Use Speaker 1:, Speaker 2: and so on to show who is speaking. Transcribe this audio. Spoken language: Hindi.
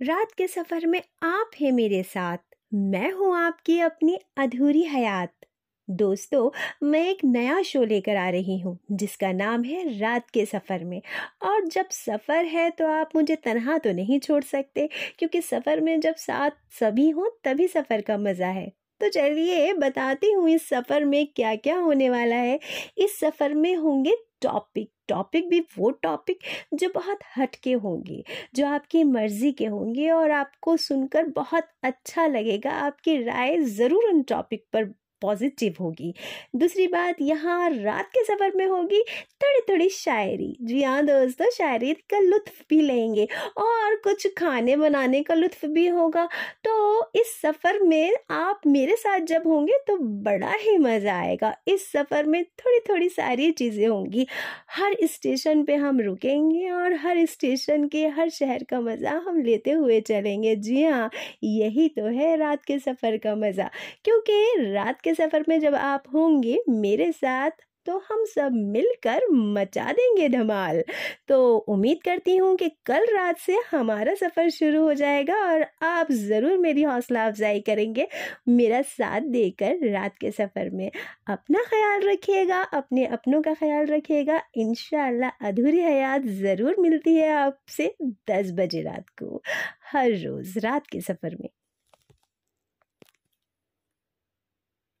Speaker 1: रात के सफ़र में आप हैं मेरे साथ। मैं हूँ आपकी अपनी अधूरी हयात। दोस्तों, मैं एक नया शो लेकर आ रही हूँ, जिसका नाम है रात के सफ़र में। और जब सफ़र है तो आप मुझे तनहा तो नहीं छोड़ सकते, क्योंकि सफ़र में जब साथ सभी हों, तभी सफ़र का मज़ा है। तो चलिए बताती हूँ इस सफ़र में क्या क्या होने वाला है। इस सफ़र में होंगे टॉपिक टॉपिक भी वो टॉपिक जो बहुत हटके होंगे, जो आपकी मर्ज़ी के होंगे और आपको सुनकर बहुत अच्छा लगेगा। आपकी राय ज़रूर उन टॉपिक पर पॉजिटिव होगी। दूसरी बात यहाँ रात के सफ़र में होगी थोड़ी थोड़ी शायरी। जी हाँ दोस्तों, शायरी का लुत्फ भी लेंगे और कुछ खाने बनाने का लुत्फ भी होगा। तो इस सफ़र में आप मेरे साथ जब होंगे तो बड़ा ही मज़ा आएगा। इस सफ़र में थोड़ी थोड़ी सारी चीज़ें होंगी। हर स्टेशन पे हम रुकेंगे और हर स्टेशन के हर शहर का मज़ा हम लेते हुए चलेंगे। जी हाँ यही तो है रात के सफ़र का मज़ा। क्योंकि रात के सफ़र में जब आप होंगे मेरे साथ तो हम सब मिलकर मचा देंगे धमाल। तो उम्मीद करती हूँ कि कल रात से हमारा सफ़र शुरू हो जाएगा और आप ज़रूर मेरी हौसला अफजाई करेंगे मेरा साथ देकर रात के सफ़र में। अपना ख्याल रखिएगा, अपने अपनों का ख्याल रखिएगा। इन अधूरी हयात ज़रूर मिलती है आपसे दस बजे रात को, हर रोज़ रात के सफ़र में।